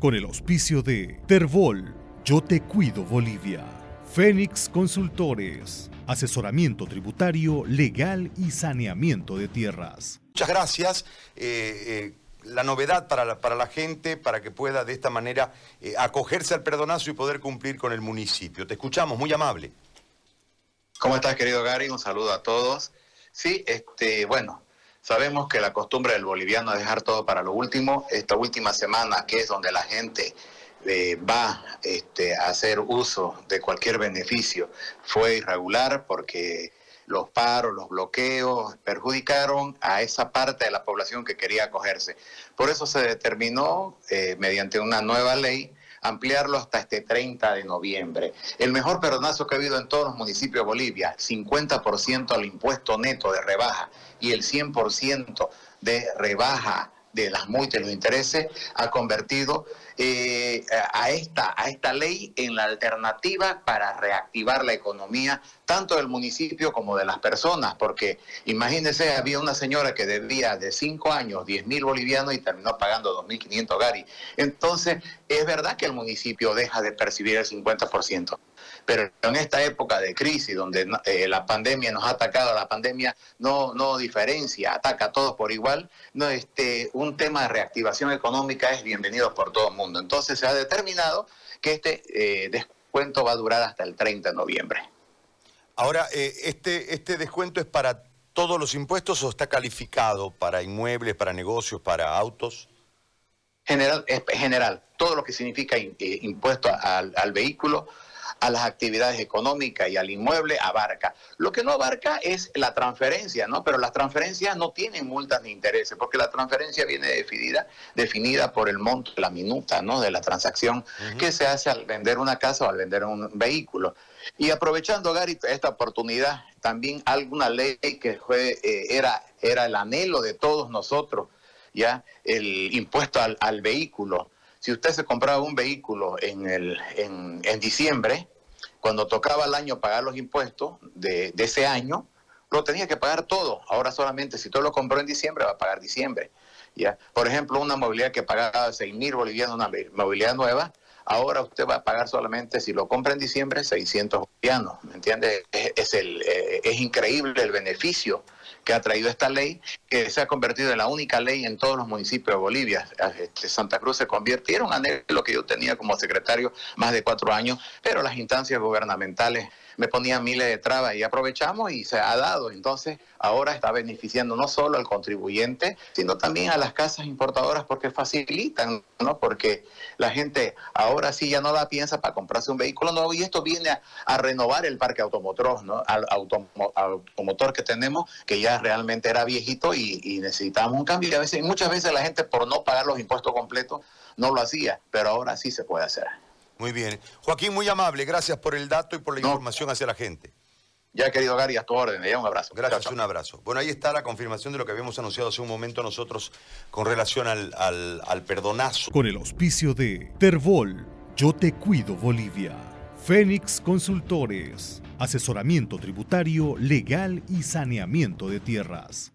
con el auspicio de Terbol, Yo Te Cuido Bolivia, Fénix Consultores, asesoramiento tributario, legal y saneamiento de tierras. Muchas gracias. Eh, eh, la novedad para la, para la gente, para que pueda de esta manera eh, acogerse al perdonazo y poder cumplir con el municipio. Te escuchamos, muy amable. ¿Cómo estás, querido Gary? Un saludo a todos. Sí, este, bueno, sabemos que la costumbre del boliviano es dejar todo para lo último. Esta última semana, que es donde la gente eh, va este, a hacer uso de cualquier beneficio, fue irregular porque los paros, los bloqueos perjudicaron a esa parte de la población que quería acogerse. Por eso se determinó, eh, mediante una nueva ley, ampliarlo hasta este 30 de noviembre. El mejor perdonazo que ha habido en todos los municipios de Bolivia, 50% al impuesto neto de rebaja y el 100% de rebaja de las multas los intereses ha convertido eh, a, esta, a esta ley en la alternativa para reactivar la economía tanto del municipio como de las personas, porque imagínense, había una señora que debía de 5 años 10 mil bolivianos y terminó pagando 2.500 gari. Entonces, es verdad que el municipio deja de percibir el 50%. Pero en esta época de crisis, donde eh, la pandemia nos ha atacado, la pandemia no, no diferencia, ataca a todos por igual, no, este, un tema de reactivación económica es bienvenido por todo el mundo. Entonces se ha determinado que este eh, descuento va a durar hasta el 30 de noviembre. Ahora, eh, este, ¿este descuento es para todos los impuestos o está calificado para inmuebles, para negocios, para autos? General, general, todo lo que significa impuesto al, al vehículo, a las actividades económicas y al inmueble abarca. Lo que no abarca es la transferencia, ¿no? Pero las transferencias no tienen multas ni intereses, porque la transferencia viene definida, definida por el monto, la minuta, ¿no? De la transacción que se hace al vender una casa o al vender un vehículo. Y aprovechando, Gary, esta oportunidad, también alguna ley que fue, eh, era, era el anhelo de todos nosotros, ya, el impuesto al, al vehículo si usted se compraba un vehículo en, el, en, diciembre, cuando tocaba el año pagar los impuestos de, ese año, lo tenía que pagar todo. Ahora solamente si usted lo compró en diciembre, va a pagar diciembre. ¿ya? Por ejemplo, una movilidad que pagaba 6 mil bolivianos, una movilidad nueva, ahora usted va a pagar solamente, si lo compra en diciembre, 600 bolivianos. ¿Me entiende? Es, el, eh, es increíble el beneficio que ha traído esta ley, que se ha convertido en la única ley en todos los municipios de Bolivia. Este, Santa Cruz se convirtieron en lo que yo tenía como secretario más de cuatro años, pero las instancias gubernamentales me ponían miles de trabas y aprovechamos y se ha dado. Entonces, ahora está beneficiando no solo al contribuyente, sino también a las casas importadoras porque facilitan, ¿no? Porque la gente ahora sí ya no la piensa para comprarse un vehículo nuevo y esto viene a, renovar el parque automotor, ¿no? Al automotor que tenemos, que ya realmente era viejito y, necesitamos un cambio. Y a veces, muchas veces la gente por no pagar los impuestos completos no lo hacía, pero ahora sí se puede hacer. Muy bien. Joaquín, muy amable. Gracias por el dato y por la información hacia la gente. Ya, querido Gary, a tu orden. Ya un abrazo. Gracias, un abrazo. Bueno, ahí está la confirmación de lo que habíamos anunciado hace un momento nosotros con relación al, al, al perdonazo. Con el auspicio de Terbol, Yo Te Cuido Bolivia. Fénix Consultores, asesoramiento tributario, legal y saneamiento de tierras.